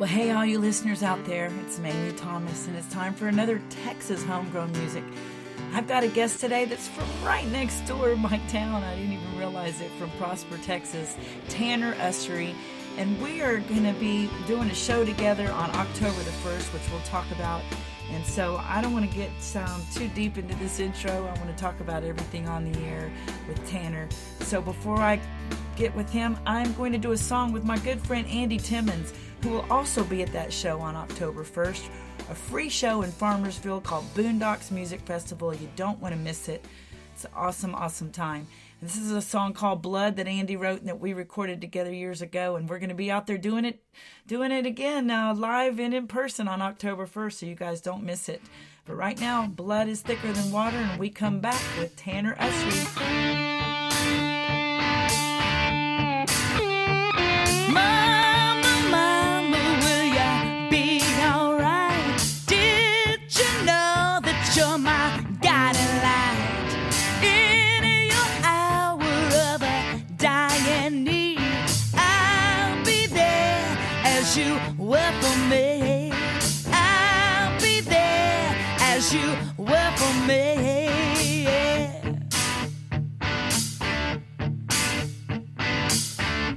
Well, hey, all you listeners out there, it's Mamie Thomas, and it's time for another Texas homegrown music. I've got a guest today that's from right next door my town. I didn't even realize it, from Prosper, Texas, Tanner Usrey. And we are going to be doing a show together on October the 1st, which we'll talk about. And so I don't want to get um, too deep into this intro. I want to talk about everything on the air with Tanner. So before I get with him, I'm going to do a song with my good friend Andy Timmons who will also be at that show on October 1st. A free show in Farmersville called Boondocks Music Festival. You don't want to miss it. It's an awesome, awesome time. This is a song called Blood that Andy wrote and that we recorded together years ago. And we're going to be out there doing it, doing it again now, live and in person on October 1st. So you guys don't miss it. But right now, blood is thicker than water, and we come back with Tanner Usrey.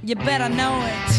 You better know it.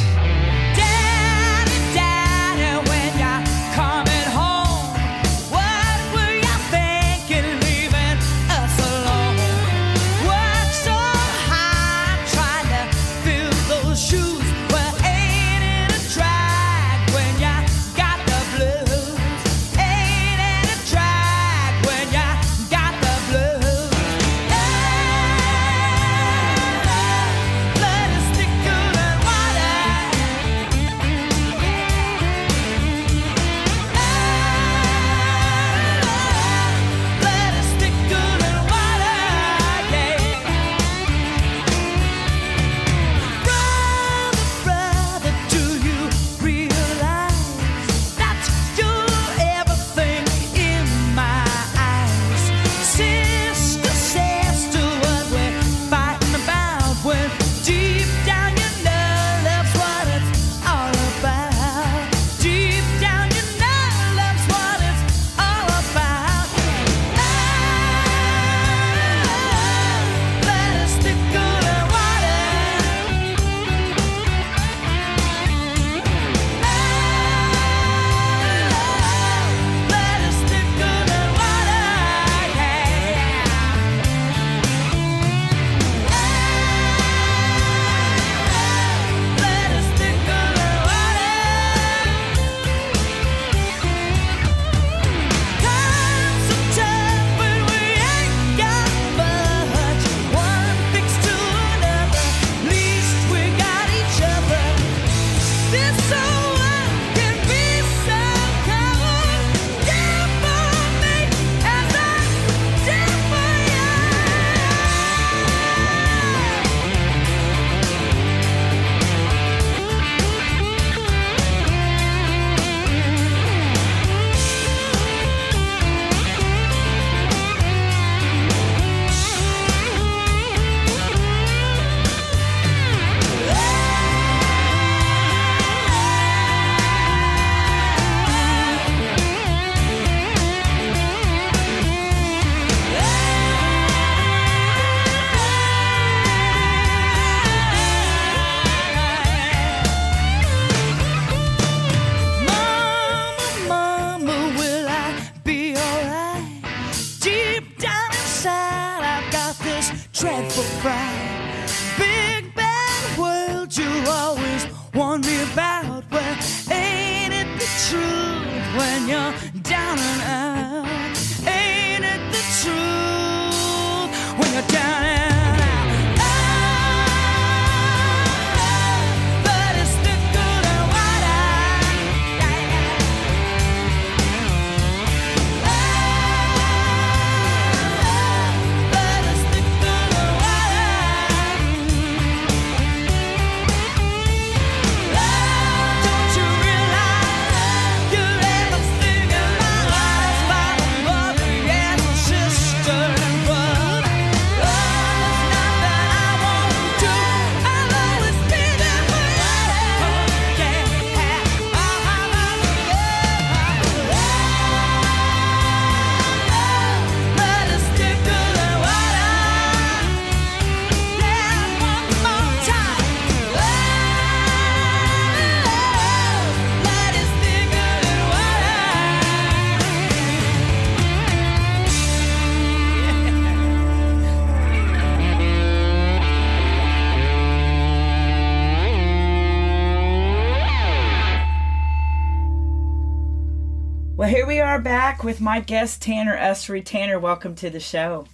Back with my guest, Tanner Usrey. Tanner, welcome to the show.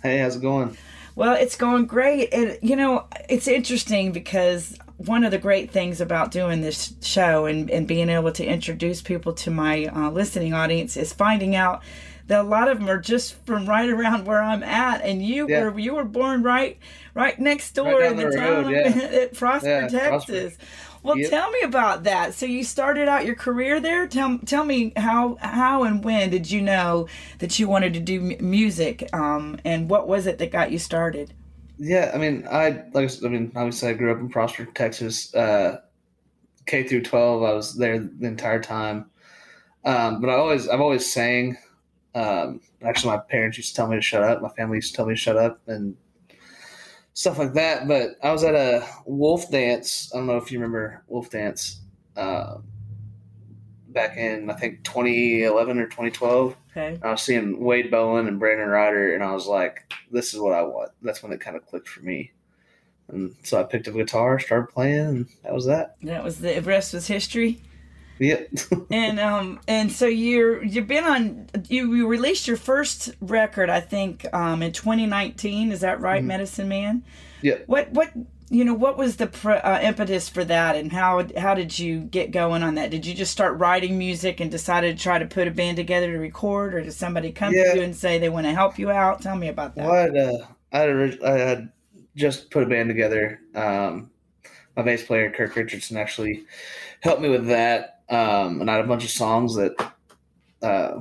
Hey, how's it going? Well, it's going great. And, you know, it's interesting because one of the great things about doing this show and, and being able to introduce people to my uh, listening audience is finding out that a lot of them are just from right around where I'm at. And you Yeah. were you were born right right next door Right in the, the town yeah. at Prosper, Yeah, Texas. Well, Yep. tell me about that. So you started out your career there. Tell tell me how how and when did you know that you wanted to do m- music, um, and what was it that got you started? Yeah, I mean, I like I mean, obviously, I grew up in Prosper, Texas. Uh, K through twelve, I was there the entire time. Um, but I always, I've always sang. Um, actually, my parents used to tell me to shut up. My family used to tell me to shut up and stuff like that. But I was at a Wolf Dance. I don't know if you remember Wolf Dance. Uh, back in I think 2011 or 2012. Okay. I was seeing Wade Bowen and Brandon Rhyder, and I was like, "This is what I want." That's when it kind of clicked for me, and so I picked up a guitar, started playing, and that was that. That was the rest was history. Yep. and um and so you're you've been on you, you released your first record I think um in 2019 is that right Medicine Man? Yep. What what you know what was the pr- uh, impetus for that and how how did you get going on that? Did you just start writing music and decided to try to put a band together to record or did somebody come Yeah. to you and say they want to help you out? Tell me about that. Well, I had, uh, I, had orig- I had just put a band together. Um, my bass player Kirk Richardson actually helped me with that, um, and I had a bunch of songs that uh,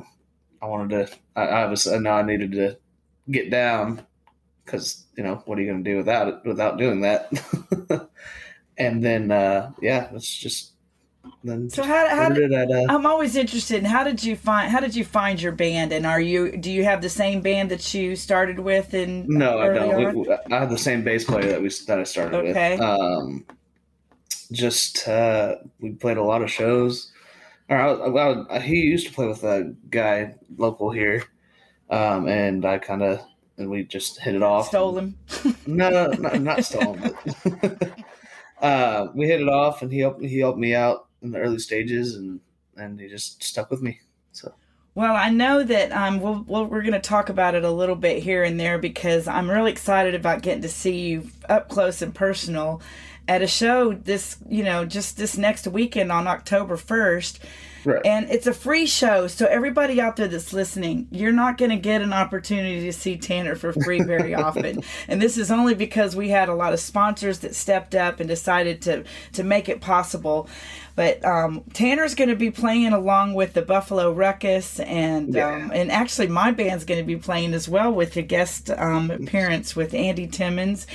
I wanted to. I, I was I know I needed to get down because you know what are you going to do without it without doing that? and then uh, yeah, it's just then So how how did, at, uh, I'm always interested in how did you find how did you find your band and are you do you have the same band that you started with in No, I don't. We, we- I have the same bass player that we that I started Okay. with. Um, just uh, we played a lot of shows. Or I, I, I, he used to play with a guy local here, um, and I kind of and we just hit it off. Stole him. No, no, not, not stolen. Uh, we hit it off, and he helped he helped me out in the early stages, and and he just stuck with me. So Well, I know that um, we'll, we'll, we're going to talk about it a little bit here and there because I'm really excited about getting to see you up close and personal at a show this, you know, just this next weekend on October 1st. Right, And it's a free show. So, everybody out there that's listening, you're not going to get an opportunity to see Tanner for free very often. and this is only because we had a lot of sponsors that stepped up and decided to, to make it possible. But um, Tanner's going to be playing along with the Buffalo Ruckus, and Yeah. um, and actually my band's going to be playing as well with a guest um, appearance with Andy Timmons.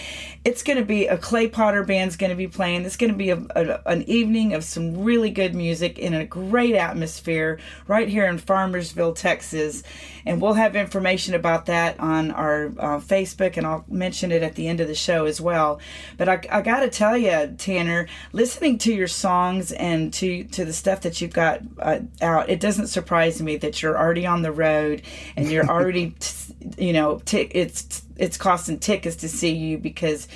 It's going to be a Clay Potter band's going to be playing. It's going to be a, a, an evening of some really good music in a great atmosphere right here in Farmersville, Texas. And we'll have information about that on our uh, Facebook, and I'll mention it at the end of the show as well. But I, I got to tell you, Tanner, listening to your songs and to to the stuff that you've got uh, out, it doesn't surprise me that you're already on the road and you're already, t- you know, tick it's it's costing tickets to see you because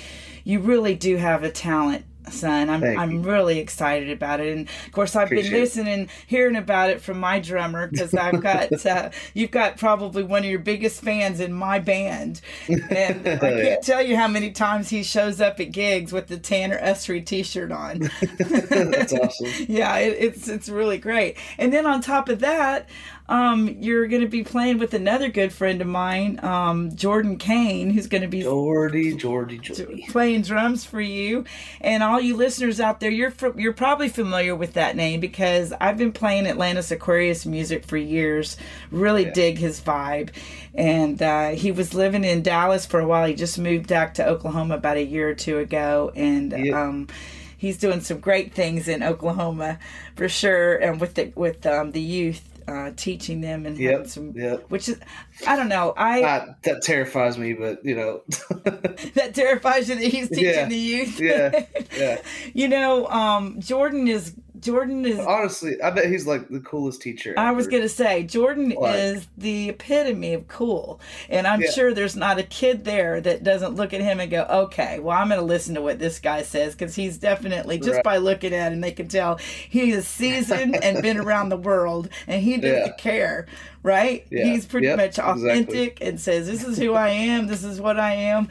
you really do have a talent. Son, I'm Thank I'm you. really excited about it, and of course I've been Appreciate it. listening, hearing about it from my drummer because I've got uh, you've got probably one of your biggest fans in my band, and I can't Yeah. tell you how many times he shows up at gigs with the Tanner Usrey T-shirt on. that's awesome. yeah, it, it's it's really great. And then on top of that, um, you're going to be playing with another good friend of mine, um, Jordan Kane, who's going to be Jordy, Jordy, Jordy. playing drums for you. And all you listeners out there, you're fr- you're probably familiar with that name because I've been playing Atlantis Aquarius music for years. Really Yeah. dig his vibe. And uh, he was living in Dallas for a while. He just moved back to Oklahoma about a year or two ago, and Yeah. um, he's doing some great things in Oklahoma for sure. And with the with um, the youth. Uh, teaching them and Yep, some, yep. which is, I don't know. I Uh, that terrifies me, but you know, that terrifies you that he's teaching Yeah, the youth. yeah, yeah. you know, um, Jordan is Jordan is. Honestly, I bet he's like the coolest teacher. I was gonna say Jordan Like- is the epitome of cool, and I'm Yeah. sure there's not a kid there that doesn't look at him and go, "Okay, well, I'm gonna listen to what this guy says," because he's definitely just Right. by looking at him, they can tell he is seasoned and been around the world, and he doesn't Yeah. care, right? Yeah. He's pretty Yep, much exactly. authentic and says, "This is who I am. This is what I am."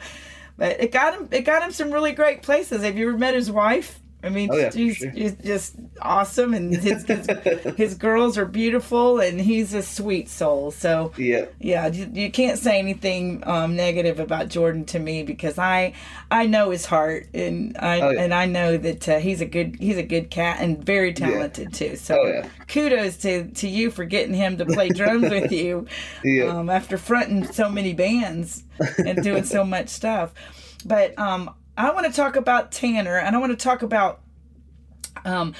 But it got him. It got him some really great places. Have you ever met his wife? I mean, Oh, yeah, she's, sure. she's just awesome, and his, his his girls are beautiful, and he's a sweet soul. So Yeah. yeah, you, you can't say anything um, negative about Jordan to me because I I know his heart, and I Oh, yeah. and I know that uh, he's a good he's a good cat and very talented too. So Oh, yeah. kudos to to you for getting him to play drums with you Yeah. um, after fronting so many bands and doing so much stuff. But um, I want to talk about Tanner, and I want to talk about, um,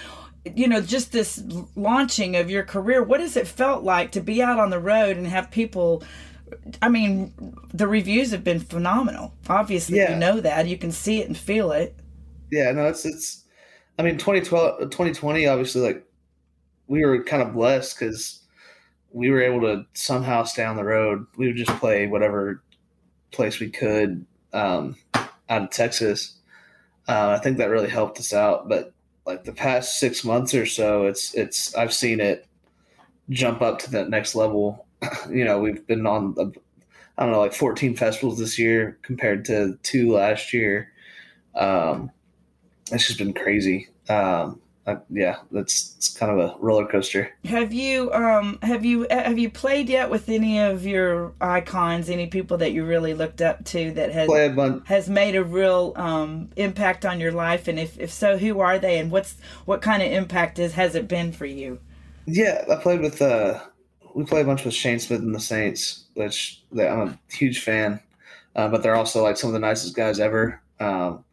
you know, just this launching of your career. What has it felt like to be out on the road and have people? I mean, the reviews have been phenomenal. Obviously, Yeah. you know that. You can see it and feel it. Yeah, no, it's it's. I mean, 2012, 2020, obviously, like we were kind of blessed because we were able to somehow stay on the road. We would just play whatever place we could um, out of Texas. Uh, I think that really helped us out. But like the past six months or so, it's it's I've seen it jump up to that next level. you know, we've been on uh, I don't know like 14 festivals this year compared to two last year. Um, it's just been crazy. Um, I, yeah, that's it's kind of a roller coaster. Have you um have you have you played yet with any of your icons? Any people that you really looked up to that has Play a bunch. has made a real um, impact on your life, and if, if so, who are they, and what's what kind of impact is, has it been for you? Yeah, I played with. Uh, we played a bunch with Shane Smith and the Saints, which they, I'm a huge fan. Uh, but they're also like some of the nicest guys ever. Um,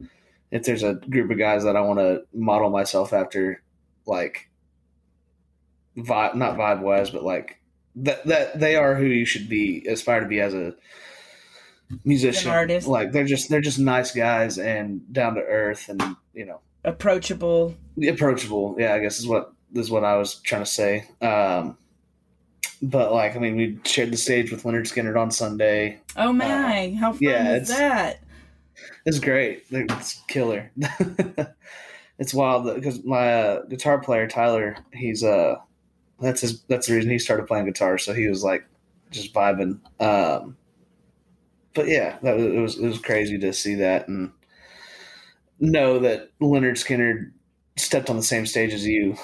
if there's a group of guys that I want to model myself after, like vibe, not vibe wise, but like that that they are who you should be aspire to be as a musician An artist. Like they're just they're just nice guys and down to earth and you know Approachable. approachable. Yeah, I guess is what is what I was trying to say. Um, but like, I mean, we shared the stage with Lynyrd Skynyrd on Sunday. Oh my, how fun yeah, is that? It's great. It's killer. it's wild because my uh, guitar player Tyler, he's uh, that's his. That's the reason he started playing guitar. So he was like just vibing. Um, but yeah, that was, it was it was crazy to see that and know that Lynyrd Skynyrd stepped on the same stage as you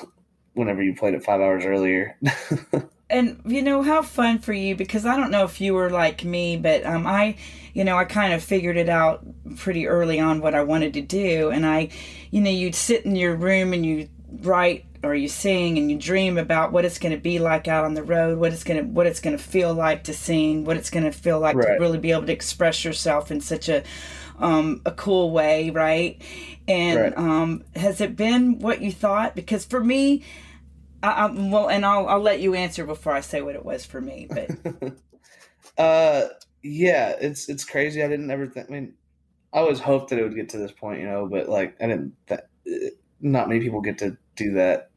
whenever you played it five hours earlier. And you know how fun for you because I don't know if you were like me, but um, I, you know, I kind of figured it out pretty early on what I wanted to do, and I, you know, you'd sit in your room and you write or you sing and you dream about what it's going to be like out on the road, what it's going to what it's going to feel like to sing, what it's going to feel like to really be able to express yourself in such a um, a cool way, right? And Right. um, has it been what you thought? Because for me, I, I, well, and I'll I'll let you answer before I say what it was for me. But Uh, yeah, it's it's crazy. I didn't ever think. I mean, I always hoped that it would get to this point, you know, but like I didn't. That, not many people get to do that.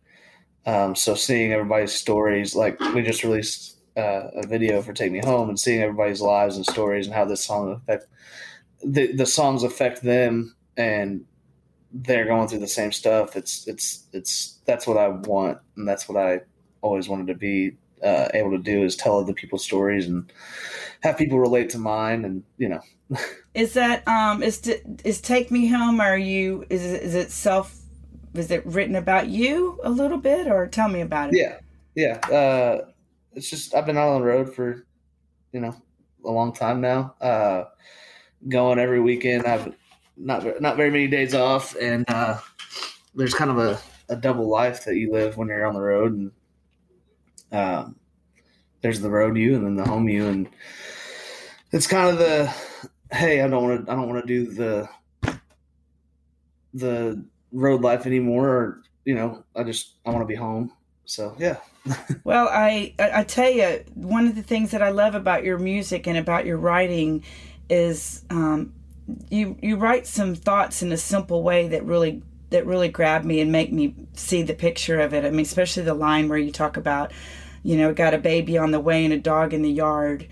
Um, so seeing everybody's stories, like we just released uh, a video for "Take Me Home" and seeing everybody's lives and stories and how this song affect the the songs affect them and they're going through the same stuff. It's it's it's that's what I want and that's what I always wanted to be uh, able to do is tell other people's stories and have people relate to mine and you know is that um is t- is Take Me Home? Are you is it, is it self? Is it written about you a little bit, or tell me about it? yeah yeah uh it's just i've been out on the road for you know a long time now uh going every weekend i've not not very many days off and uh there's kind of a, a double life that you live when you're on the road and um there's the road you and then the home you and it's kind of the hey i don't want to i don't want to do the the road life anymore or you know i just i want to be home. So yeah. Well, I, I tell you, one of the things that I love about your music and about your writing is um, you you write some thoughts in a simple way that really that really grab me and make me see the picture of it. I mean, especially the line where you talk about, you know, got a baby on the way and a dog in the yard.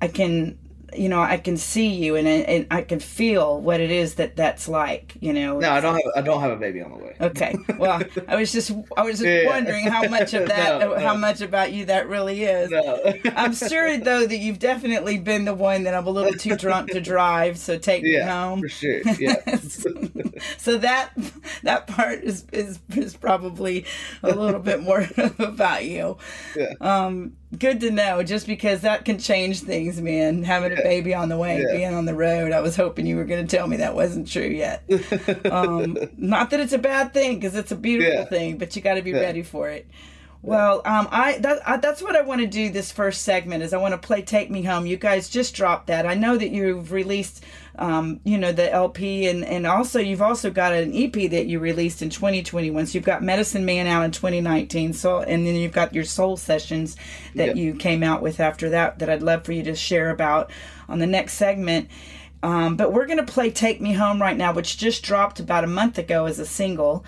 I can you know, I can see you and, and I can feel what it is that that's like, you know. No, I don't have I don't have a baby on the way. Okay. Well, I was just I was just Yeah. wondering how much of that No, how no. much about you that really is. No. I'm sure though that you've definitely been the one that I'm a little too drunk to drive, so take me yeah, home. for sure. Yeah. so that that part is, is is probably a little bit more about you. Yeah. Um, good to know, just because that can change things, man. Having a baby on the way, Yeah. being on the road. I was hoping you were going to tell me that wasn't true yet. um, not that it's a bad thing, because it's a beautiful Yeah. thing, but you got to be Yeah. ready for it. Well, um, I, that, I that's what I want to do this first segment is I want to play "Take Me Home." You guys just dropped that. I know that you've released, um, you know, the LP and and also you've also got an EP that you released in 2021. So you've got Medicine Man out in 2019. So and then you've got your Soul Sessions that Yeah. you came out with after that. That I'd love for you to share about on the next segment. Um, but we're going to play Take Me Home right now, which just dropped about a month ago as a single.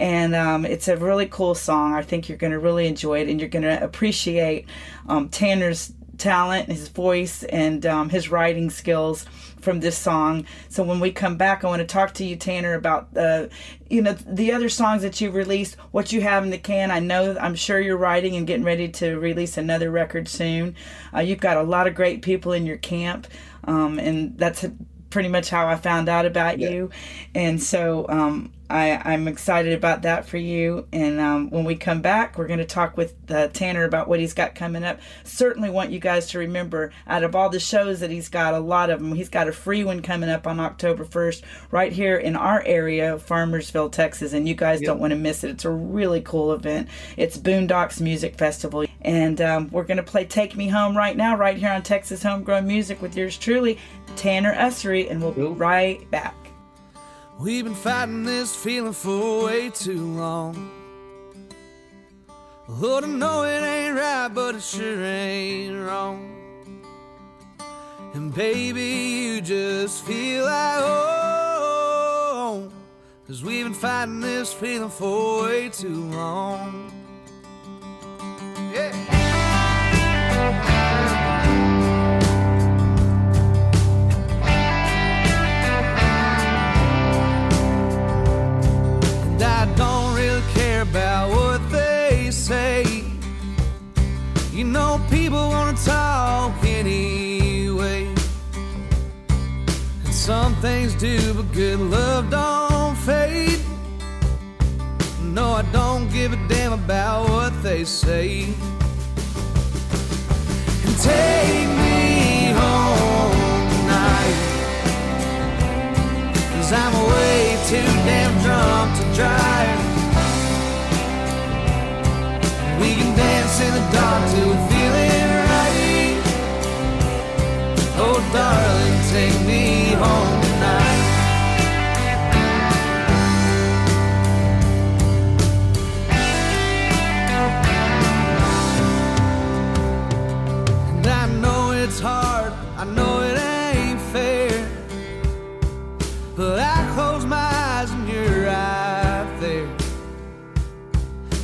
And um, it's a really cool song. I think you're going to really enjoy it and you're going to appreciate um, Tanner's talent, his voice, and um, his writing skills from this song. So when we come back, I want to talk to you, Tanner, about uh, you know the other songs that you've released, what you have in the can. I know, I'm sure you're writing and getting ready to release another record soon. Uh, you've got a lot of great people in your camp, um, and that's pretty much how I found out about Yeah. you. And so um, I, I'm excited about that for you. And um, when we come back, we're going to talk with uh, Tanner about what he's got coming up. Certainly want you guys to remember out of all the shows that he's got, a lot of them, he's got a free one coming up on October 1st right here in our area, Farmersville, Texas. And you guys don't want to miss it. It's a really cool event. It's Boondocks Music Festival. And um, we're going to play Take Me Home right now, right here on Texas Homegrown Music with yours truly, Tanner Usrey. And we'll be right back. We've been fighting this feeling for way too long. Lord, I know it ain't right, but it sure ain't wrong. And baby, you just feel like home. Cause we've been fighting this feeling for way too long. Yeah. Some things do, but good love don't fade. No, I don't give a damn about what they say. And take me home tonight. Cause I'm way too damn drunk to drive. We can dance in the dark till darling, take me home tonight. And I know it's hard, I know it ain't fair. But I close my eyes and you're right there.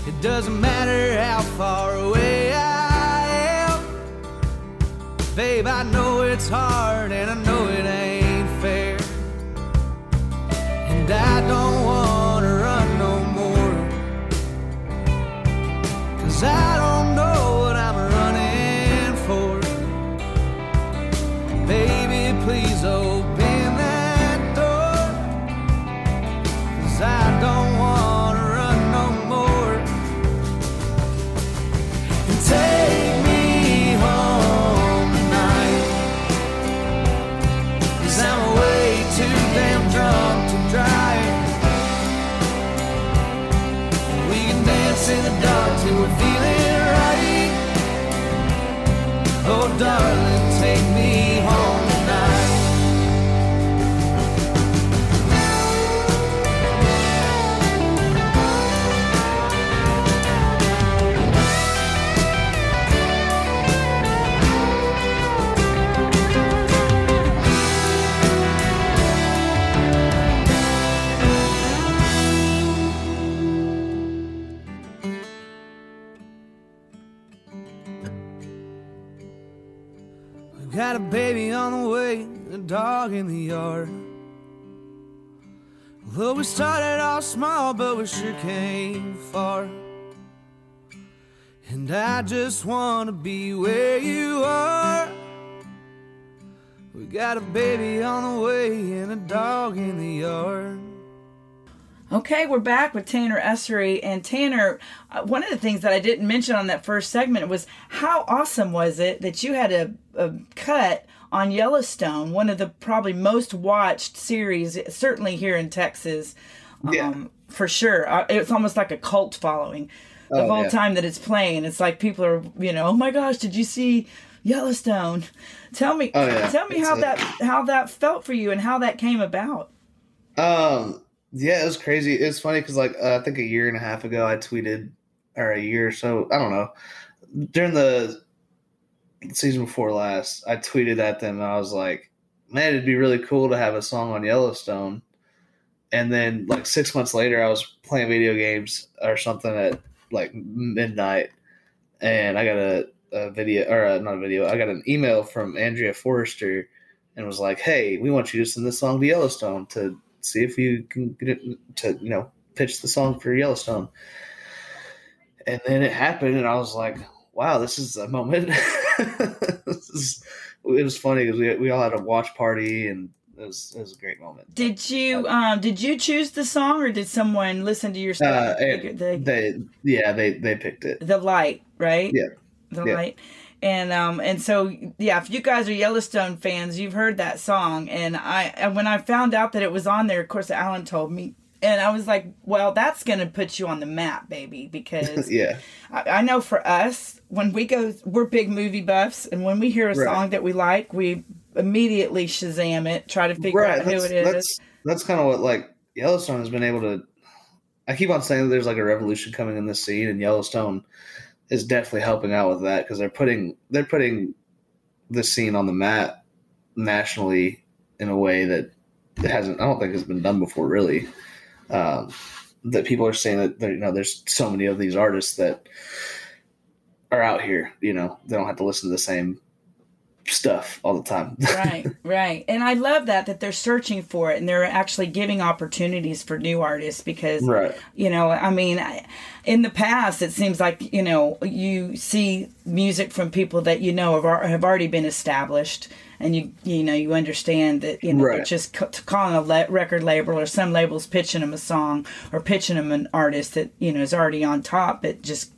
It doesn't matter how far away I am. Babe, I know it's hard and I know it ain't fair. And I don't a baby on the way, a dog in the yard. Well, we started off small, but we sure came far. And I just wanna be where you are. We got a baby on the way and a dog in the yard. Okay, we're back with Tanner Usrey. And Tanner, uh, one of the things that I didn't mention on that first segment was how awesome was it that you had a, a cut on Yellowstone, one of the probably most watched series, certainly here in Texas, um, Yeah. for sure. Uh, It's almost like a cult following. The Oh, whole yeah. time that it's playing, it's like people are, you know, oh my gosh, did you see Yellowstone? Tell me, Oh, yeah. tell me It's how a- that how that felt for you and how that came about. Um, yeah, it was crazy. It's funny because like uh, I think a year and a half ago, I tweeted, or a year or so, I don't know, during the season before last, I tweeted at them. And I was like, "Man, it'd be really cool to have a song on Yellowstone." And then like six months later, I was playing video games or something at like midnight, and I got a, a video or uh not a video. I got an email from Andrea Forrester, and was like, "Hey, we want you to send this song to Yellowstone to see if you can get it to you know pitch the song for Yellowstone." And then it happened, and I was like, "Wow, this is a moment." it was funny because we, we all had a watch party, and it was it was a great moment. Did you um did you choose the song or did someone listen to your stuff? Uh, they- They yeah they they picked it. the light, right? Yeah. The Yeah. light. And um and so yeah, if you guys are Yellowstone fans, you've heard that song. And I and when I found out that it was on there, of course Alan told me and I was like, well, that's going to put you on the map, baby, because Yeah, I, I know for us, when we go, we're big movie buffs, and when we hear a Right. song that we like, we immediately Shazam it, try to figure right. out who That's it is. that's that's kind of what like Yellowstone has been able to. I keep on saying that there's like a revolution coming in this scene, and Yellowstone is definitely helping out with that because they're putting they're putting the scene on the map nationally in a way that it hasn't. I don't think has been done before, really. Um, that people are saying that there, you know there's so many of these artists that are out here. You know, they don't have to listen to the same stuff all the time. right right and i love that that they're searching for it and they're actually giving opportunities for new artists because right. you know i mean I, in the past it seems like you know you see music from people that you know have, have already been established and you you know you understand that you know Right. just calling a le- record label or some labels pitching them a song or pitching them an artist that you know is already on top but just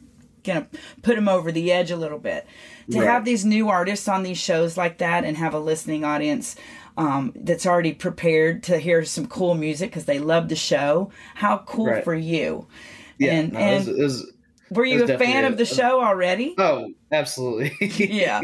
gonna put them over the edge a little bit to Right. have these new artists on these shows like that and have a listening audience um, that's already prepared to hear some cool music because they love the show how cool Right. for you Yeah, and, no, and it was, it was- were you a fan of the show already oh, absolutely. Yeah.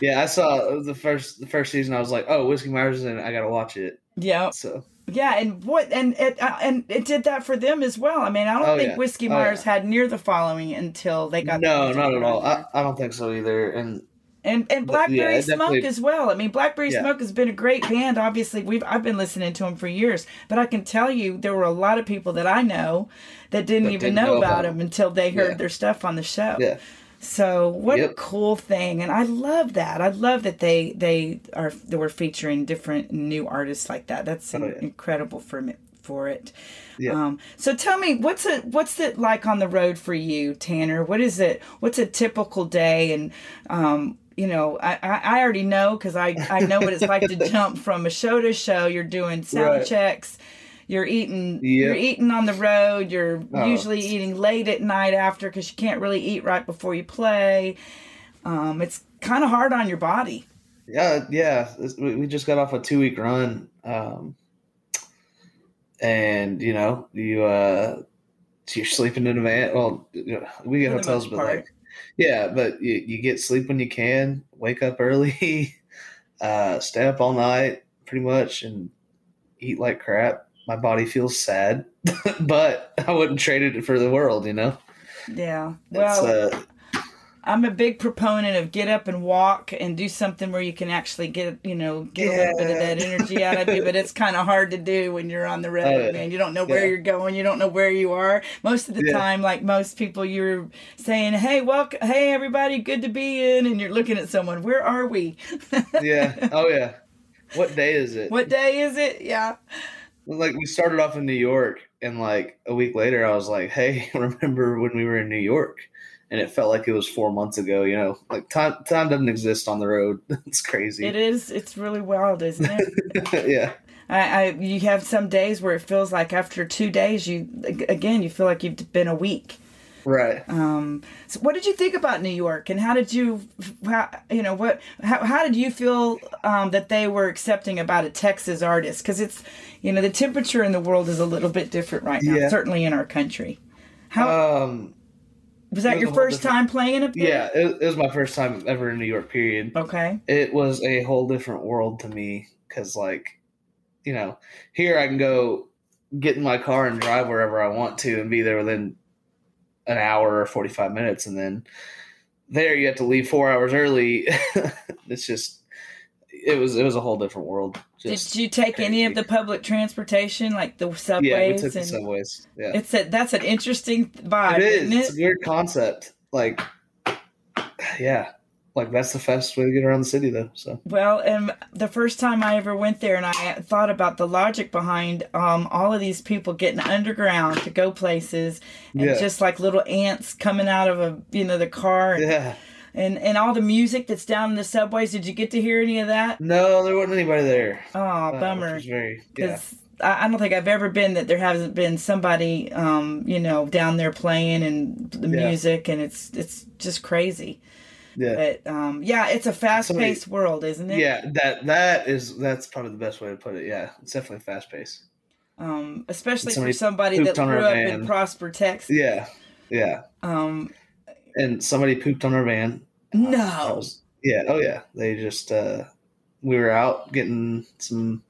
yeah. I saw the first the first season. I was like, oh, Whiskey Myers and. I gotta watch it. yeah So yeah and what and it uh, and it did that for them as well i mean i don't Oh, think yeah. whiskey Oh, myers yeah. had near the following until they got no, not at all. I, I don't think so either. And and and Blackberry yeah, Smoke definitely- as well. I mean, Blackberry. Smoke has been a great band. Obviously, we've I've been listening to them for years, but I can tell you there were a lot of people that I know that didn't That even didn't know know about them until they heard their stuff on the show. yeah, So what a cool thing, and I love that. I love that they they are they were featuring different new artists like that. That's Oh, yeah. incredible for me for it. Yeah. Um, so tell me, what's it what's it like on the road for you, Tanner? What is it? What's a typical day? And um, you know, I, I I already know because I I know what it's like to jump from a show to show. You're doing sound Right. checks. You're eating. You're eating on the road. You're Oh, usually eating late at night after because you can't really eat right before you play. Um, it's kind of hard on your body. yeah, yeah. We just got off a two week run, um, and you know, you uh, you're sleeping in a van. Well, you know, we get hotels, but part. like, yeah, but you, you get sleep when you can. Wake up early, uh, stay up all night, pretty much, and eat like crap. My body feels sad, but I wouldn't trade it for the world. You know, Yeah. Well, uh, I'm a big proponent of get up and walk and do something where you can actually get you know get a little bit of that energy out of you. But it's kind of hard to do when you're on the road, yeah. man. You don't know where Yeah. you're going. You don't know where you are. Most of the Yeah. time, like most people, you're saying, "Hey, welcome, hey everybody, good to be in," and you're looking at someone. Where are we? Yeah. Oh yeah. What day is it? what day is it? Yeah. Like we started off in New York, and like a week later, I was like, "Hey, remember when we were in New York?" And it felt like it was four months ago. You know, like time time doesn't exist on the road. it's crazy. It is. It's really wild, isn't it? yeah. I, I you have some days where it feels like after two days you again you feel like you've been a week. Right. Um, so what did you think about New York, and how did you, how, you know, what, how, how did you feel um, that they were accepting about a Texas artist? Because it's, you know, the temperature in the world is a little bit different right now, Yeah. certainly in our country. How Um. was that was your first time playing a? Yeah. It, it was my first time ever in New York. Period. Okay. it was a whole different world to me because like you know here i can go get in my car and drive wherever i want to and be there within an hour or 45 minutes and then there you have to leave four hours early. It's just it was it was a whole different world. Just did you take any of the public transportation, like the subways? yeah we took the subways yeah. It's a that's an interesting vibe, it is. isn't it's a weird concept. Like yeah like that's the fastest way to get around the city though so Well, and the first time I ever went there, and I thought about the logic behind um, all of these people getting underground to go places, and Yeah. just like little ants coming out of a you know the car, and, yeah and and all the music that's down in the subways. Did you get to hear any of that? no there wasn't anybody there Oh, bummer. very yeah I I don't think I've ever been that there hasn't been somebody, um, you know, down there playing and the Yeah. music, and it's it's just crazy. Yeah But um, yeah, it's a fast paced world, isn't it? Yeah, that that is that's probably the best way to put it. Yeah, it's definitely fast paced. um, especially Somebody for somebody that grew up in. Prosper, Texas. Yeah, yeah. Um, And somebody pooped on our van. That no, was yeah. Oh yeah. They just uh we were out getting some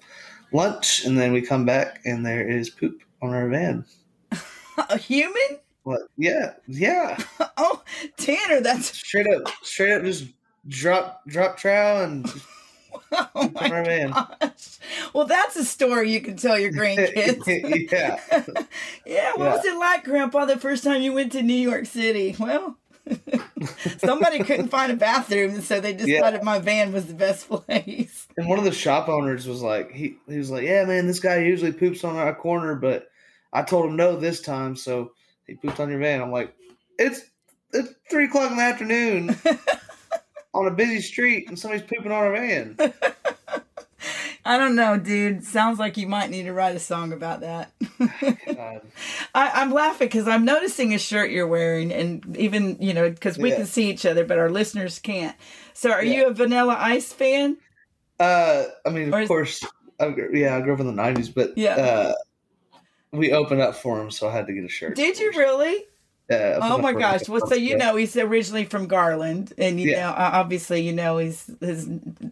lunch, and then we come back, and there is poop on our van. a human? What? Yeah, yeah. Oh, Tanner, that's Straight up, straight up, just drop drop trowel and oh poop on our my van. gosh. Well, that's a story you can tell your grandkids. yeah. yeah, what Yeah. was it like, Grandpa, the first time you went to New York City? Well, somebody couldn't find a bathroom, and so they decided my van was the best place. And one of the shop owners was like, he he was like, yeah, man, this guy usually poops on our corner, but I told him no this time, so he pooped on your van. I'm like, it's it's three o'clock in the afternoon on a busy street, and somebody's pooping on our van. I don't know, dude. Sounds like you might need to write a song about that. I, I'm laughing because I'm noticing a shirt you're wearing, and even you know because we Yeah. can see each other, but our listeners can't. So, are Yeah. you a Vanilla Ice fan? Uh, I mean, of is- course, I, yeah, I grew up in the '90s, but Yeah. uh, we opened up for him, so I had to get a shirt. Did you really? Yeah. Oh my gosh! Well, so you know he's originally from Garland, and you Yeah. know obviously you know his his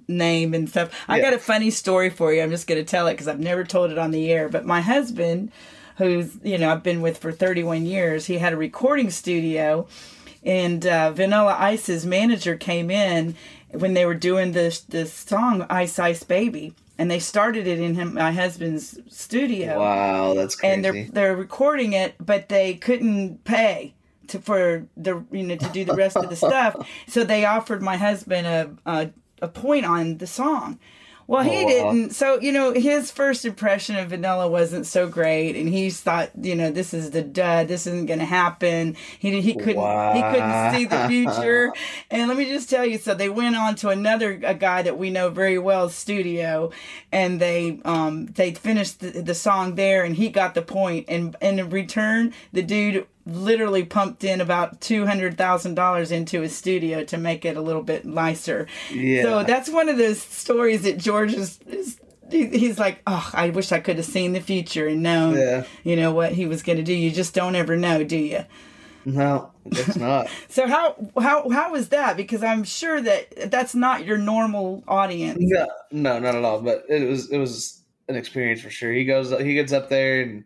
name and stuff. I Yeah. got a funny story for you. I'm just going to tell it because I've never told it on the air. But my husband, who's you know I've been with for 31 years, he had a recording studio, and uh, Vanilla Ice's manager came in when they were doing this this song Ice Ice Baby, and they started it in him my husband's studio Wow, that's crazy. and they're they're recording it, but they couldn't pay to for the you know to do the rest of the stuff. So they offered my husband a a, a point on the song. Well, he Oh, didn't. So you know, his first impression of Vanilla wasn't so great, and he thought, you know, this is the dud. This isn't going to happen. He he couldn't he couldn't see the future. And let me just tell you, so they went on to another a guy that we know very well, studio, and they um they finished the, the song there, and he got the. And, and in return, the dude literally pumped in about two hundred thousand dollars into his studio to make it a little bit nicer. yeah. So that's one of those stories that George is, is he's like, oh, I wish I could have seen the future and known, Yeah. you know, what he was going to do. You just don't ever know, do you? no, it's not. So how how how was that? Because I'm sure that that's not your normal audience. No, no, not at all. But it was it was an experience for sure. He goes, he gets up there, and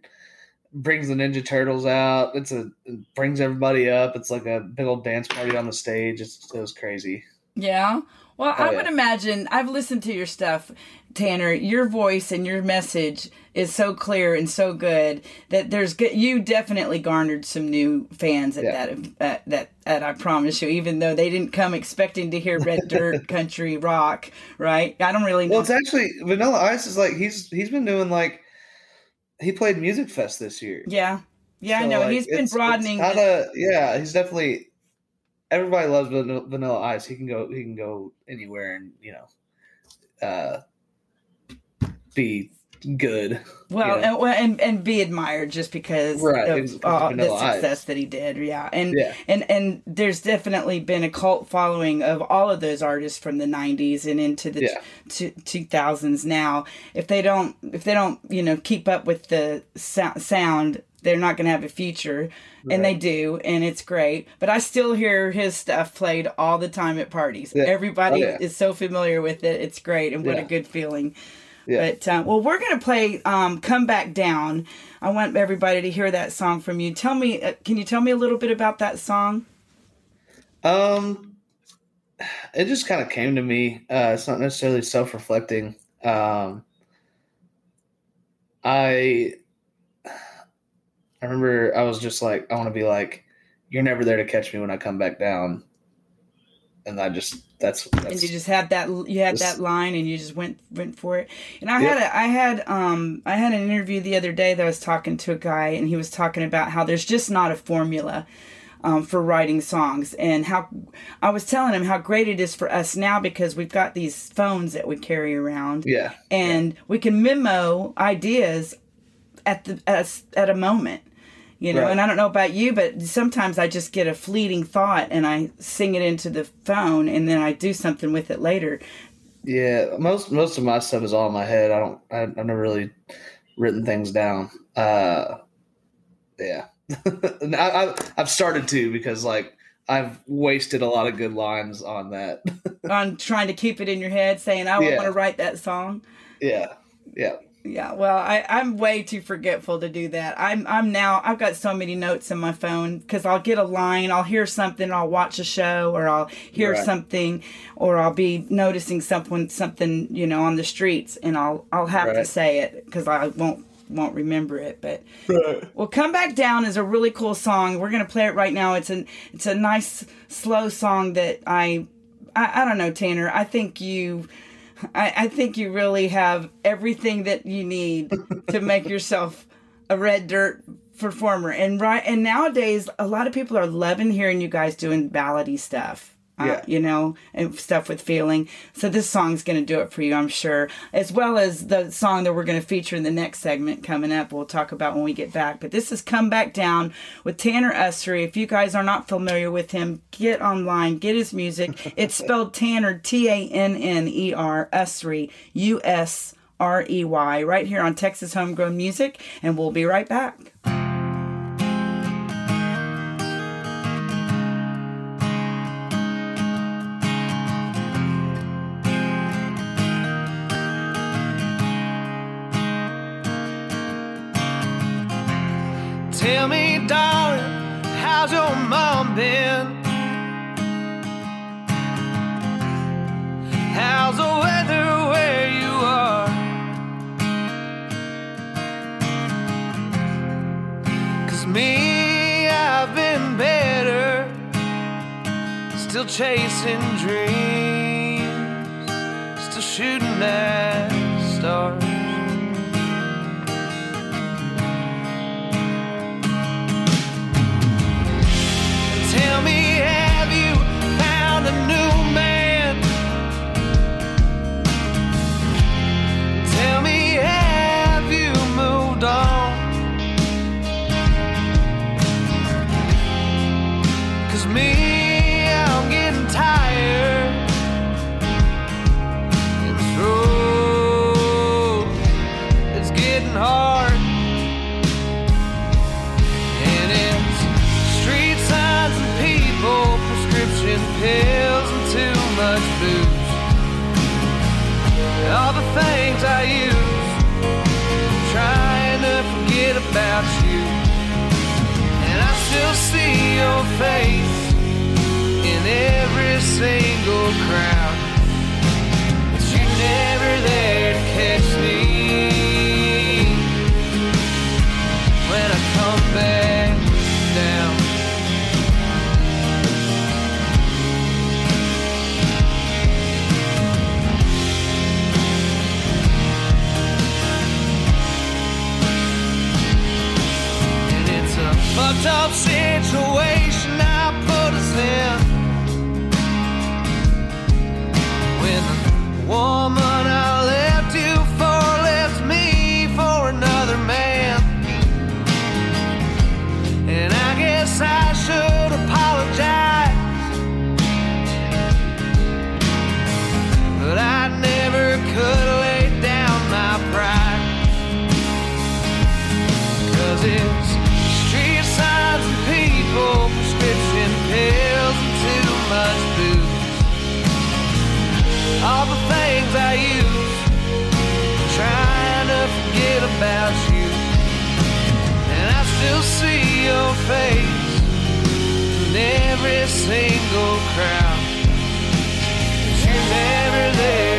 brings the Ninja Turtles out. It's a it brings everybody up. It's like a big old dance party on the stage. It's, it was crazy. Yeah. Well, Oh, I yeah. would imagine I've listened to your stuff, Tanner. Your voice and your message is so clear and so good that there's good. You definitely garnered some new fans at Yeah. that at that. At I promise you, even though they didn't come expecting to hear red dirt country rock, right? I don't really know. Well, it's actually Vanilla Ice is like he's he's been doing like he played Music Fest this year. yeah, yeah, I know. like, He's been broadening. the- kinda- yeah, he's definitely. Everybody loves Vanilla, Vanilla Ice. He can go. He can go anywhere and you know, uh, be good. Well, Yeah. and, and and be admired just because Right, of uh, the success that he did. Yeah, and Yeah. and and there's definitely been a cult following of all of those artists from the '90s and into the Yeah. t- 2000s. Now, if they don't, if they don't, you know, keep up with the sou- sound. They're not going to have a future, and they do, and it's great. But I still hear his stuff played all the time at parties. Yeah. Everybody Oh, yeah. is so familiar with it. It's great, and what a good feeling. Yeah. But uh, well, we're gonna play um, "Come Back Down." I want everybody to hear that song from you. Tell me, uh, can you tell me a little bit about that song? Um, it just kind of came to me. Uh, it's not necessarily self-reflecting. Um, I I remember I was just like, I want to be like, you're never there to catch me when I come back down, and I just that's that's and you just had that you had Just- that line, and you just went went for it. And I Yeah. had a, I had um I had an interview the other day that I was talking to a guy, and he was talking about how there's just not a formula. Um, for writing songs and how I was telling him how great it is for us now because we've got these phones that we carry around yeah and we can memo ideas at the at a, at a moment you know Right. and i don't know about you but sometimes i just get a fleeting thought and i sing it into the phone and then i do something with it later yeah. Most most of my stuff is all in my head. I don't. I, I've never really written things down. Uh, yeah. I, I I've started to because like I've wasted a lot of good lines on that. on trying to keep it in your head saying i Yeah. want to write that song yeah. Yeah. Yeah well I, i'm way too forgetful to do that. I'm i'm now i've got so many notes in my phone because i'll get a line i'll hear something i'll watch a show or i'll hear Right. something or i'll be noticing something something you know on the streets and i'll i'll have to say it because i won't won't remember it but well come back down is a really cool song. We're gonna play it right now. It's an it's a nice slow song that i i, I don't know tanner. I think you I, I think you really have everything that you need to make yourself a red dirt performer. And right and nowadays a lot of people are loving hearing you guys doing ballady stuff. Uh, Yeah. you know, and stuff with feeling. So this song's going to do it for you, I'm sure, as well as the song that we're going to feature in the next segment coming up. We'll talk about when we get back. But this is "Come Back Down" with Tanner Usrey. If you guys are not familiar with him, get online, get his music. It's spelled Tanner T A N N E R Usrey U S R E Y right here on Texas Homegrown Music, and we'll be right back. Tell me, darling, how's your mom been? How's the weather where you are? Cause me, I've been better, still chasing dreams, still shooting at stars. Me, see your face in every single crowd. But you're never there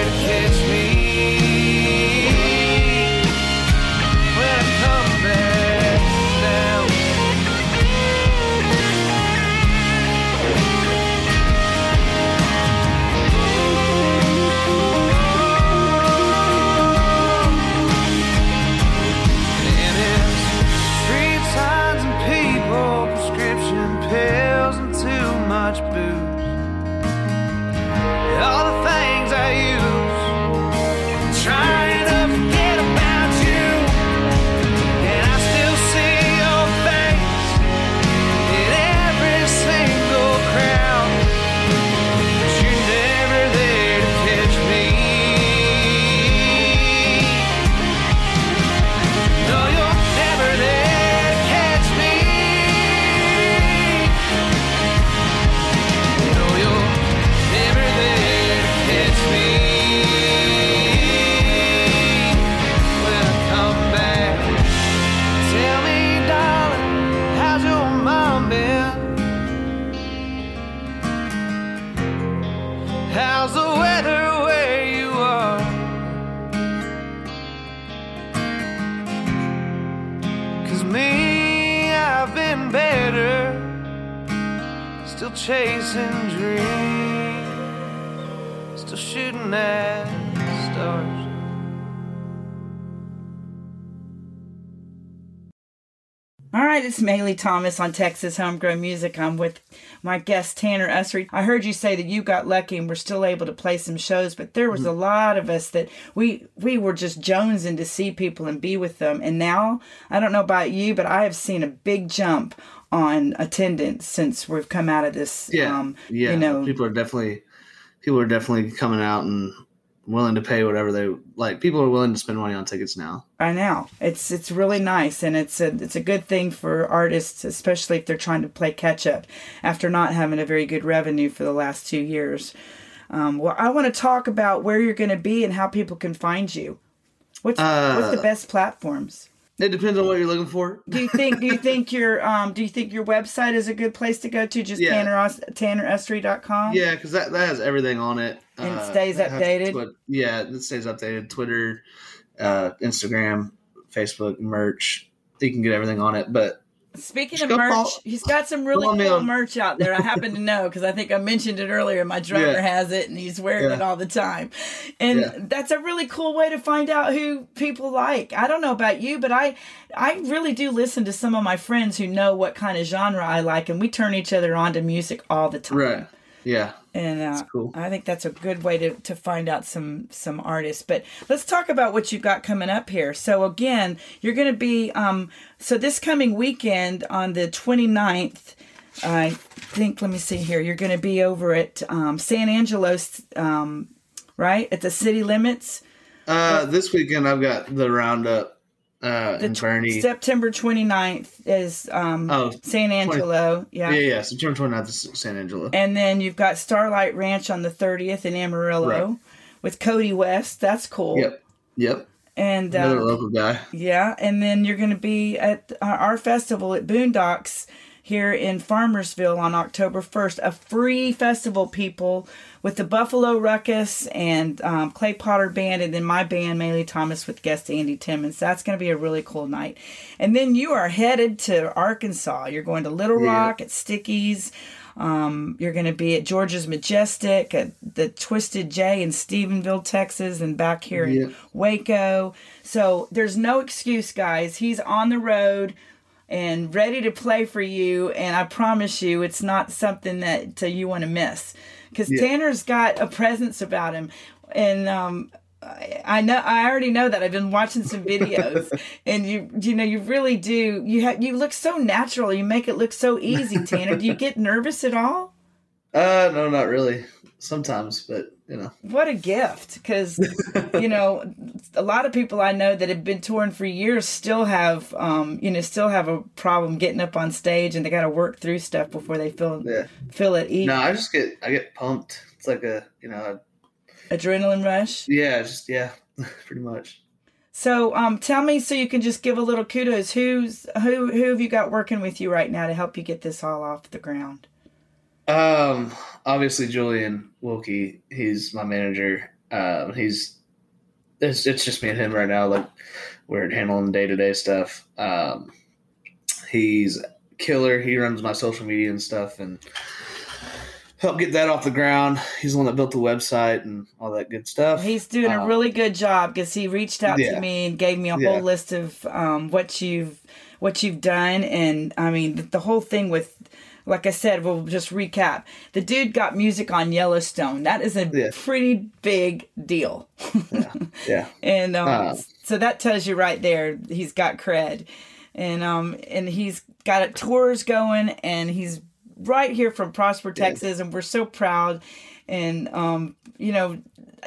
it's Maylee Thomas on Texas Homegrown Music. I'm with my guest Tanner Usrey. I heard you say that you got lucky and were still able to play some shows, but there was a lot of us that we we were just jonesing to see people and be with them. And now, I don't know about you, but I have seen a big jump on attendance since we've come out of this. Yeah, um, yeah. you know, people are definitely people are definitely coming out and willing to pay whatever they like. People are willing to spend money on tickets now. I know it's it's really nice, and it's a it's a good thing for artists, especially if they're trying to play catch up after not having a very good revenue for the last two years. Um, well, I want to talk about where you're going to be and how people can find you. What's what's the Uh, best platforms? It depends on what you're looking for. Do you think do you think your um do you think your website is a good place to go to? Just Yeah. Tanner tannerusrey.com? Yeah, because that, that has everything on it. And it stays it has updated? twi- yeah, it stays updated. Twitter, uh, Instagram, Facebook, merch. You can get everything on it. But Speaking of merch, he's got some really cool merch out there. I happen to know because I think I mentioned it earlier. My drummer Yeah. has it and he's wearing Yeah. it all the time. And Yeah. that's a really cool way to find out who people like. I don't know about you, but I I really do listen to some of my friends who know what kind of genre I like and we turn each other on to music all the time. right, yeah, And uh, cool. I think that's a good way to, to find out some some artists. But let's talk about what you've got coming up here. So again, you're going to be um so this coming weekend on the 29th, I think let me see here. You're going to be over at um, San Angelo um right? At the city limits. Uh, this weekend I've got the roundup uh, The in tw- September 29th is um Oh, San Angelo. yeah, yeah, September 29th is San Angelo. And then you've got Starlight Ranch on the 30th in Amarillo Right. with Cody West. That's cool. Yep, yep. And Another uh, local guy. yeah, and then you're going to be at our, our festival at Boondocks here in Farmersville on October 1st. A free festival, people, with the Buffalo Ruckus and um, Clay Potter Band, and then my band, Maylee Thomas, with guest Andy Timmons. That's going to be a really cool night. And then you are headed to Arkansas. You're going to Little Yeah. Rock at Stickies. Um, you're going to be at George's Majestic, at the Twisted J in Stephenville, Texas, and back here Yeah. in Waco. So there's no excuse, guys. He's on the road and ready to play for you. And I promise you, it's not something that uh, you want to miss because Yeah. Tanner's got a presence about him. And um, I I know I already know that I've been watching some videos, and you you know you really do you have you look so natural. You make it look so easy, Tanner. do you get nervous at all? Uh, no, not really. Sometimes, but you know, What a gift, because you know a lot of people I know that have been touring for years still have um you know still have a problem getting up on stage, and they got to work through stuff before they feel yeah. feel ease. No, I just get I get pumped. It's like a you know, Adrenaline rush. yeah, just yeah, pretty much. So, um, tell me so you can just give a little kudos. Who's who? Who have you got working with you right now to help you get this all off the ground? Um, obviously Julian Wilkie, he's my manager. Um, he's it's it's just me and him right now. Like we're handling day to day stuff. Um, he's killer. He runs my social media and stuff, and help get that off the ground. He's the one that built the website and all that good stuff. He's doing a Um, really good job because he reached out to me and gave me a Yeah. whole list of um, what you've what you've done, and I mean the, the whole thing with. Like I said, we'll just recap. The dude got music on Yellowstone. That is a Yeah. pretty big deal. yeah, and um, Uh. so that tells you right there he's got cred and um and he's got tours going and he's right here from prosper texas and we're so proud and um you know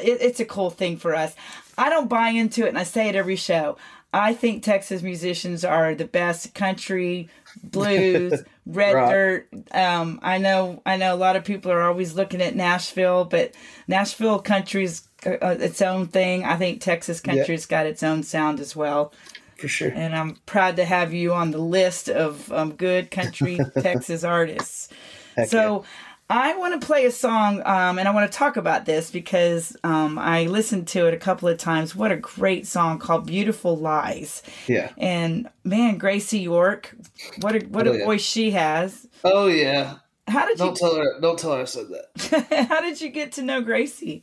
it, it's a cool thing for us i don't buy into it and i say it every show i think texas musicians are the best country blues red Right. dirt. Um i know i know a lot of people are always looking at nashville but nashville country's uh, its own thing. I think texas country's got its own sound as well. For sure. and i'm proud to have you on the list of um, good country texas artists. Heck so I want to play a song, um, and I want to talk about this because um, I listened to it a couple of times. What a great song called "Beautiful Lies!" yeah. And man, Graycie York, what a what Oh, a yeah. voice she has. Oh yeah. How did you Don't tell her. Don't tell her I said that. How did you get to know Graycie?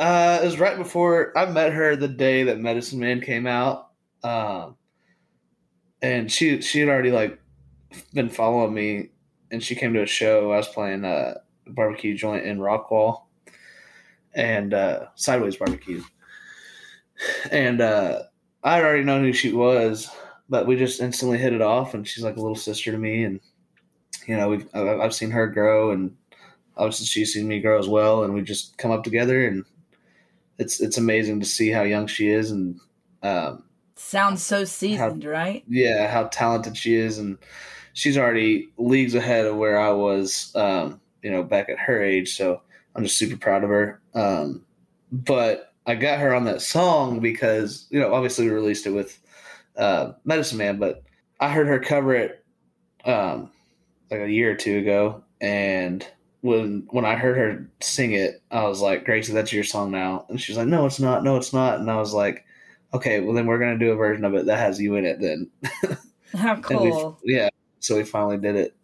Uh, it was right before I met her. The day that Medicine Man came out, um, and she she had already like been following me, and she came to a show. I was playing a barbecue joint in Rockwall, and uh, Sideways Barbecue, and uh, I had already known who she was, but we just instantly hit it off, and she's like a little sister to me, and you know we've I've seen her grow, and obviously she's seen me grow as well, and we just come up together and it's it's amazing to see how young she is and um, Sounds so seasoned, right? yeah how talented she is and she's already leagues ahead of where I was um, you know back at her age so I'm just super proud of her um, but I got her on that song because you know obviously we released it with uh, Medicine Man but I heard her cover it um, like a year or two ago and when when I heard her sing it, I was like, Graycie, that's your song now. And she's like, No, it's not. No, it's not. And I was like, Okay, well then we're gonna do a version of it that has you in it. Then, How cool. yeah. So we finally did it.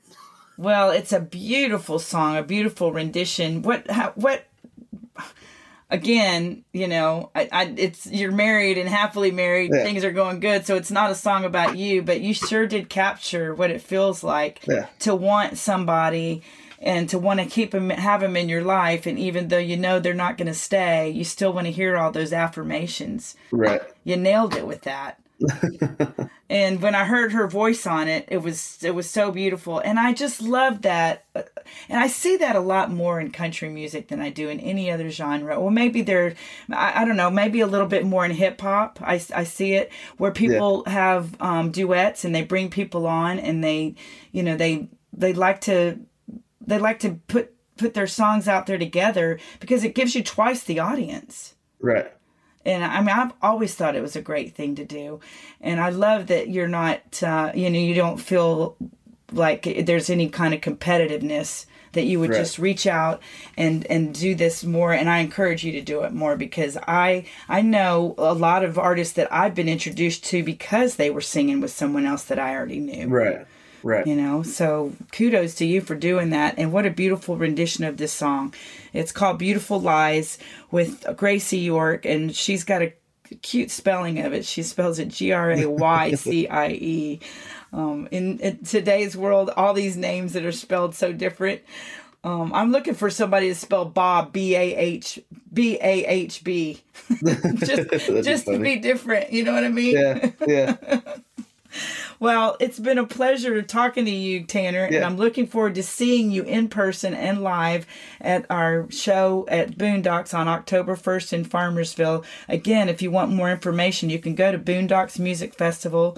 Well, it's a beautiful song, a beautiful rendition. What? How, what? Again, you know, I, I, it's you're married and happily married. Yeah. Things are going good, so it's not a song about you, but you sure did capture what it feels like Yeah. to want somebody and to want to keep them, have them in your life, and even though you know they're not going to stay, you still want to hear all those affirmations. Right. You nailed it with that. and when I heard her voice on it, it was it was so beautiful, and I just love that. And I see that a lot more in country music than I do in any other genre. Well, maybe they're, I, I don't know, maybe a little bit more in hip hop. I, I see it where people have um, duets and they bring people on and they, you know, they they like to they like to put put their songs out there together because it gives you twice the audience Right. And I mean, I've always thought it was a great thing to do, and I love that you're not, uh, you know, you don't feel like there's any kind of competitiveness that you would Right. just reach out and and do this more and I encourage you to do it more because I I know a lot of artists that I've been introduced to because they were singing with someone else that I already knew Right. Right. you know so kudos to you for doing that and what a beautiful rendition of this song it's called beautiful lies with graycie york and she's got a cute spelling of it she spells it g-r-a-y-c-i-e um, in, in today's world all these names that are spelled so different um, I'm looking for somebody to spell Bob B A H B A H B, just just to be different. You know what I mean? Yeah. Yeah. Well, it's been a pleasure talking to you, Tanner, and I'm looking forward to seeing you in person and live at our show at Boondocks on October 1st in Farmersville. Again, if you want more information, you can go to Boondocks Music Festival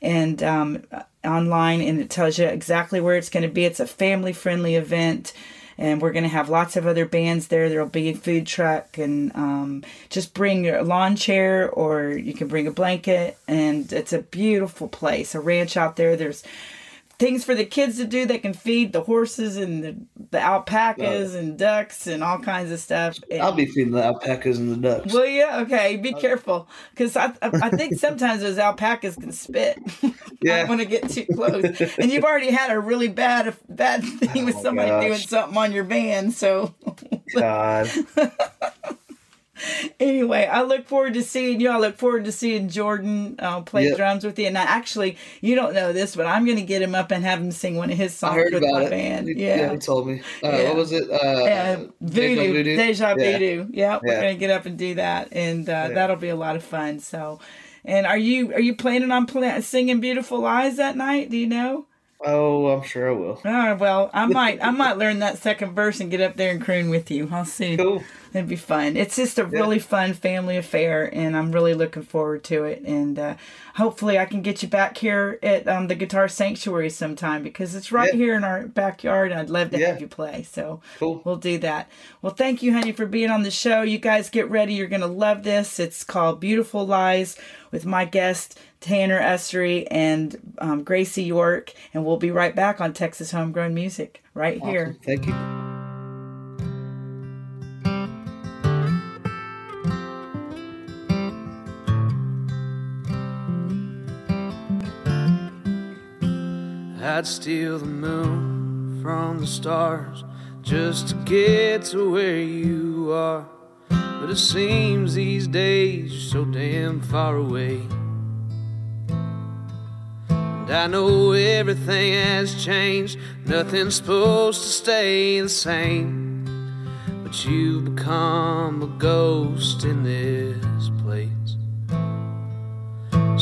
and um, online, and it tells you exactly where it's going to be. It's a family friendly event. And we're going to have lots of other bands there. There'll be a food truck, and um, just bring your lawn chair, or you can bring a blanket. And it's a beautiful place, a ranch out there. There's things for the kids to do. They can feed the horses and the, the alpacas and ducks and all kinds of stuff. And- I'll be feeding the alpacas and the ducks. Will you? Okay, be careful, because I, I I think sometimes those alpacas can spit. I Yeah. don't want to get too close. And you've already had a really bad bad oh, thing with Oh my somebody gosh. doing something on your van. So God. anyway, I look forward to seeing you. I look forward to seeing Jordan uh, play Yep. drums with you. And I, actually, you don't know this, but I'm going to get him up and have him sing one of his I songs heard with about my it. band. He- Yeah. he told me. Uh, Yeah. What was it? Uh, Yeah, voodoo, deja Yeah. voodoo. Yeah, we're gonna get up and do that, and uh, Yeah. that'll be a lot of fun. So, and are you are you planning on singing "Beautiful Lies" that night? Do you know? Oh, I'm sure I will. Oh well, I might I might learn that second verse and get up there and croon with you. I'll see. Cool. It'd be fun. It's just a really fun family affair, and I'm really looking forward to it. And uh, hopefully, I can get you back here at um, the Guitar Sanctuary sometime because it's right Yeah. here in our backyard, and I'd love to Yeah. have you play. So Cool. we'll do that. Well, thank you, honey, for being on the show. You guys get ready. You're going to love this. It's called Beautiful Lies with my guest, Tanner Usrey and um, Graycie York. And we'll be right back on Texas Homegrown Music right here. Thank you. I'd steal the moon from the stars just to get to where you are. But it seems these days you're so damn far away. And I know everything has changed, nothing's supposed to stay the same. But you've become a ghost in this place.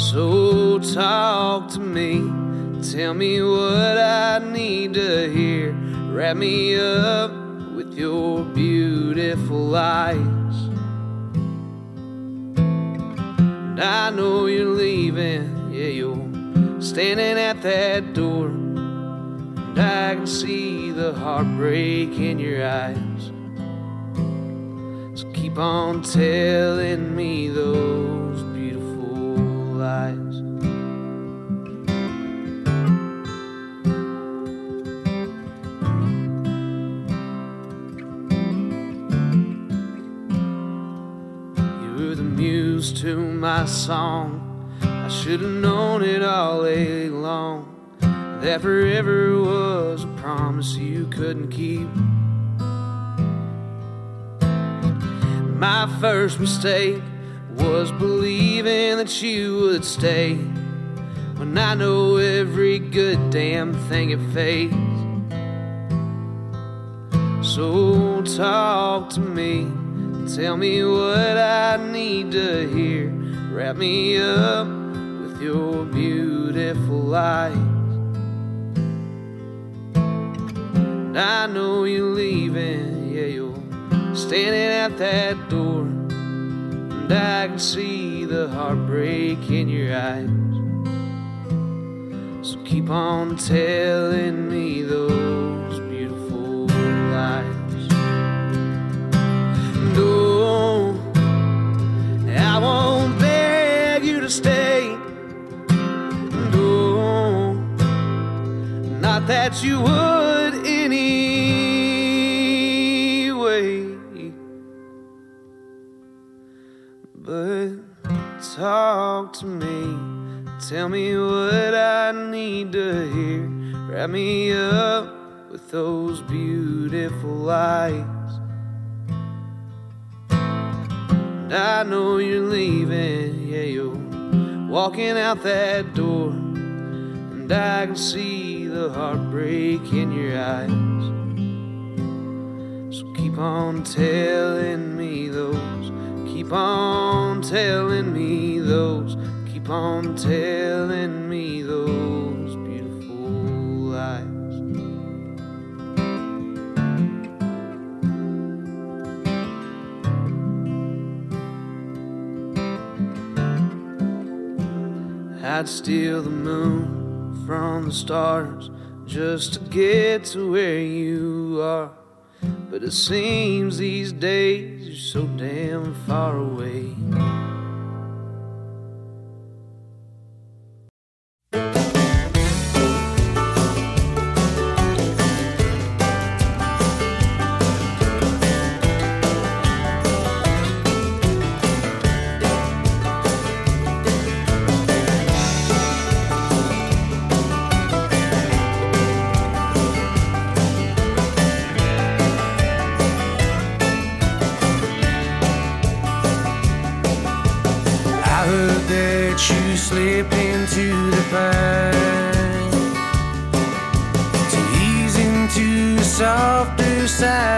So talk to me, tell me what I need to hear. Wrap me up with your beautiful lies. And I know you're leaving, yeah, you're standing at that door. And I can see the heartbreak in your eyes. So keep on telling me those beautiful lies. To my song. I should have known it all along. That forever was a promise you couldn't keep. My first mistake was believing that you would stay. When I know every good damn thing it fades. So talk to me, tell me what I need to hear. Wrap me up with your beautiful lies. And I know you're leaving, yeah, you're standing at that door. And I can see the heartbreak in your eyes. So keep on telling me those No, I won't beg you to stay. No, not that you would anyway. But talk to me, tell me what I need to hear. Wrap me up with those beautiful lights. I know you're leaving, yeah, you're walking out that door. And I can see the heartbreak in your eyes. So keep on telling me those, keep on telling me those, keep on telling me those beautiful lies. I'd steal the moon from the stars just to get to where you are. But it seems these days you're so damn far away. Pine to ease into softer side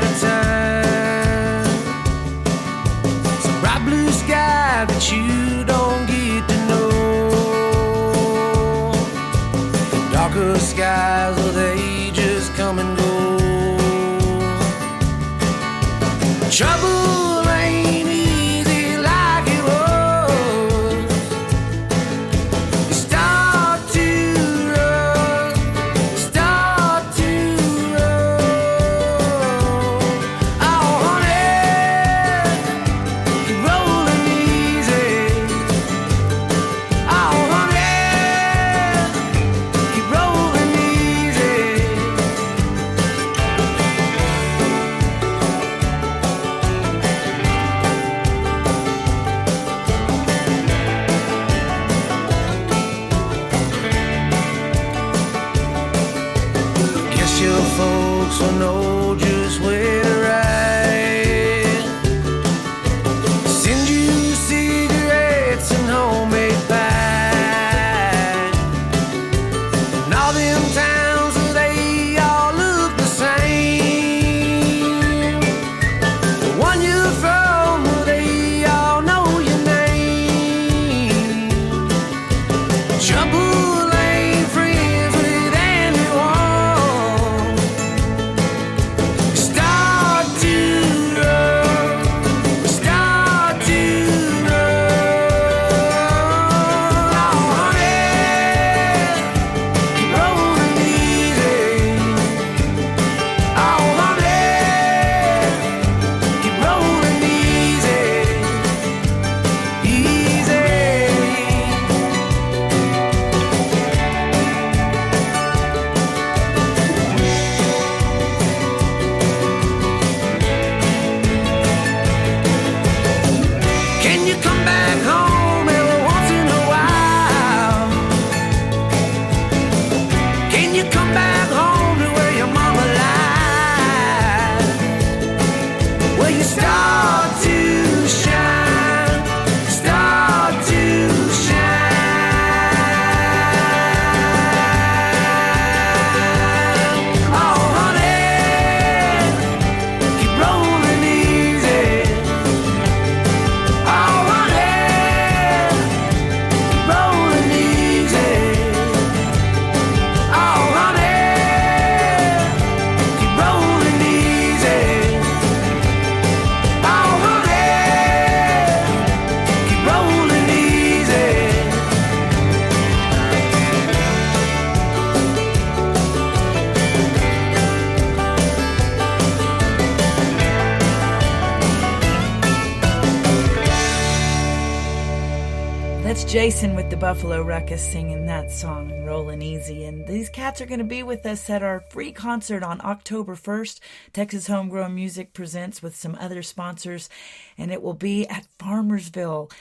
Jason with the Buffalo Ruckus singing that song and rolling easy. And these cats are going to be with us at our free concert on October 1st. Texas Homegrown Music presents with some other sponsors, and it will be at Farmersville.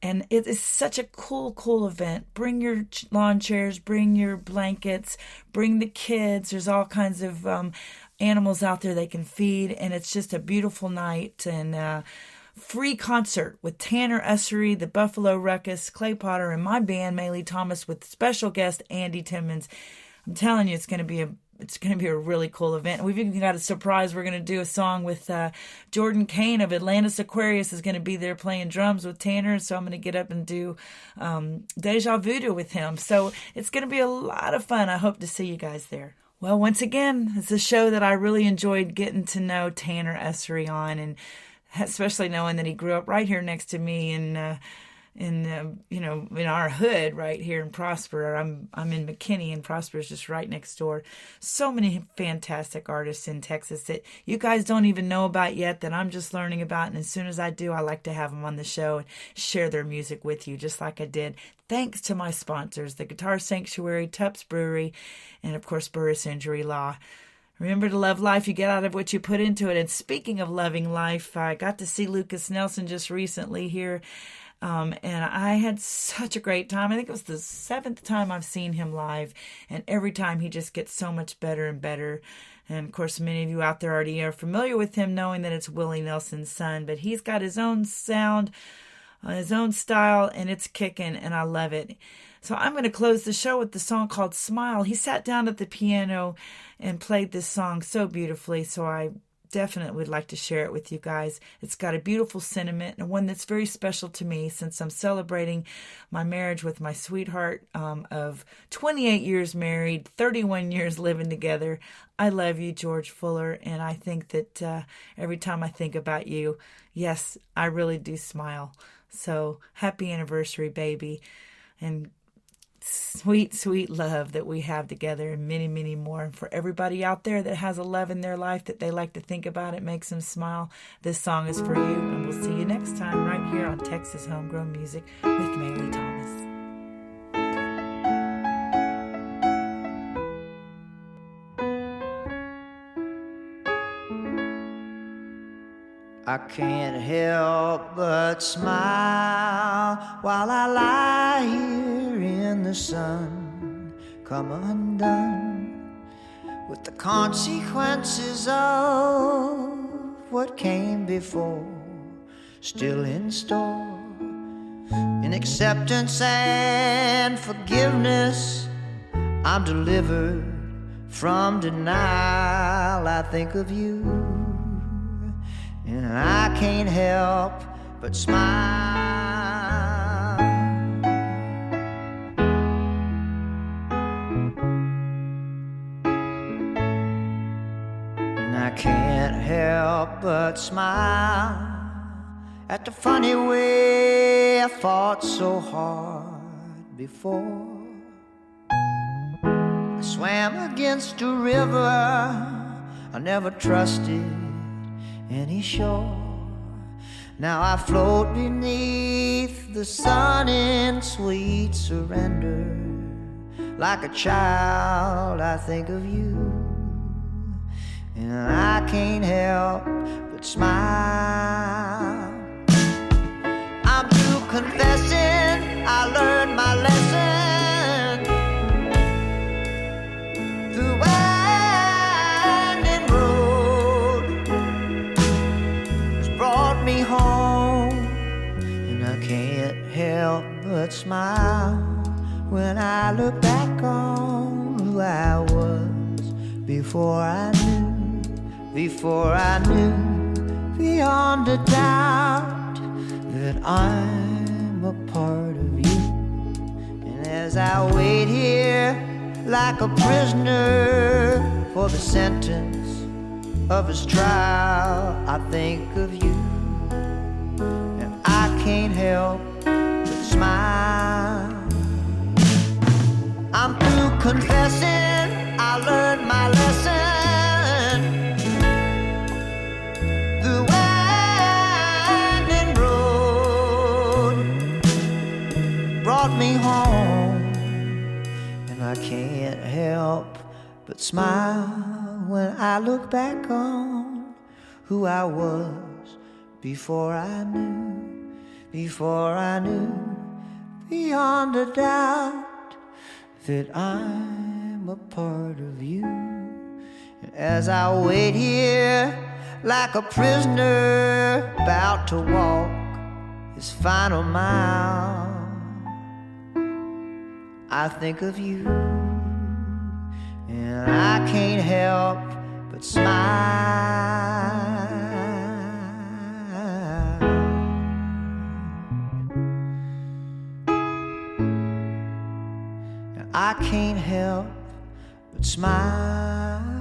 And it is such a cool, cool event. Bring your lawn chairs, bring your blankets, bring the kids. There's all kinds of um, animals out there they can feed, and it's just a beautiful night. And uh, free concert with Tanner Usrey, the Buffalo Ruckus, Clay Potter, and my band, Maylee Thomas, with special guest Andy Timmons. I'm telling you, it's going to be a it's going to be a really cool event. We've even got a surprise. We're going to do a song with uh, Jordan Kane of Atlantis Aquarius is going to be there playing drums with Tanner. So I'm going to get up and do um, Deja Voodoo with him. So it's going to be a lot of fun. I hope to see you guys there. Well, once again, it's a show that I really enjoyed getting to know Tanner Usrey on and especially knowing that he grew up right here next to me in uh, in uh, you know in our hood right here in Prosper. I'm I'm in McKinney and Prosper is just right next door. So many fantastic artists in Texas that you guys don't even know about yet that I'm just learning about. And as soon as I do, I like to have them on the show and share their music with you, just like I did. Thanks to my sponsors, the Guitar Sanctuary, TUPPS Brewery, and of course Burris Injury Law. Remember to love life. You get out of what you put into it. And speaking of loving life, I got to see Lucas Nelson just recently here. Um, and I had such a great time. I think it was the seventh time I've seen him live, and every time he just gets so much better and better. And of course, many of you out there already are familiar with him, knowing that it's Willie Nelson's son, but he's got his own sound, uh, his own style, and it's kicking, and I love it. So I'm going to close the show with the song called Smile. He sat down at the piano and played this song so beautifully, so I definitely would like to share it with you guys. It's got a beautiful sentiment and one that's very special to me since I'm celebrating my marriage with my sweetheart um, of 28 years married, 31 years living together. I love you, George Fuller, and I think that uh, every time I think about you, yes, I really do smile. So happy anniversary, baby. And sweet, sweet love that we have together and many, many more. And for everybody out there that has a love in their life that they like to think about, it makes them smile. This song is for you, and we'll see you next time right here on Texas Homegrown Music with Maylee Thomas. I can't help but smile while I lie here in the sun, come undone with the consequences of what came before, still in store. In acceptance and forgiveness, I'm delivered from denial. I think of you and I can't help but smile. Help but smile at the funny way I fought so hard before. I swam against a river I never trusted any shore. Now I float beneath the sun in sweet surrender. Like a child, I think of you. And I can't help but smile. I'm through confessing, I learned my lesson. Through winding road has brought me home, and I can't help but smile when I look back on who I was before I knew, before I knew beyond a doubt that I'm a part of you. And as I wait here like a prisoner for the sentence of his trial, I think of you. And I can't help but smile. I'm through confessing, I learned smile when I look back on who I was before I knew, before I knew, beyond a doubt that I'm a part of you. And as I wait here like a prisoner about to walk his final mile, I think of you, and I can't help but smile. I can't help but smile.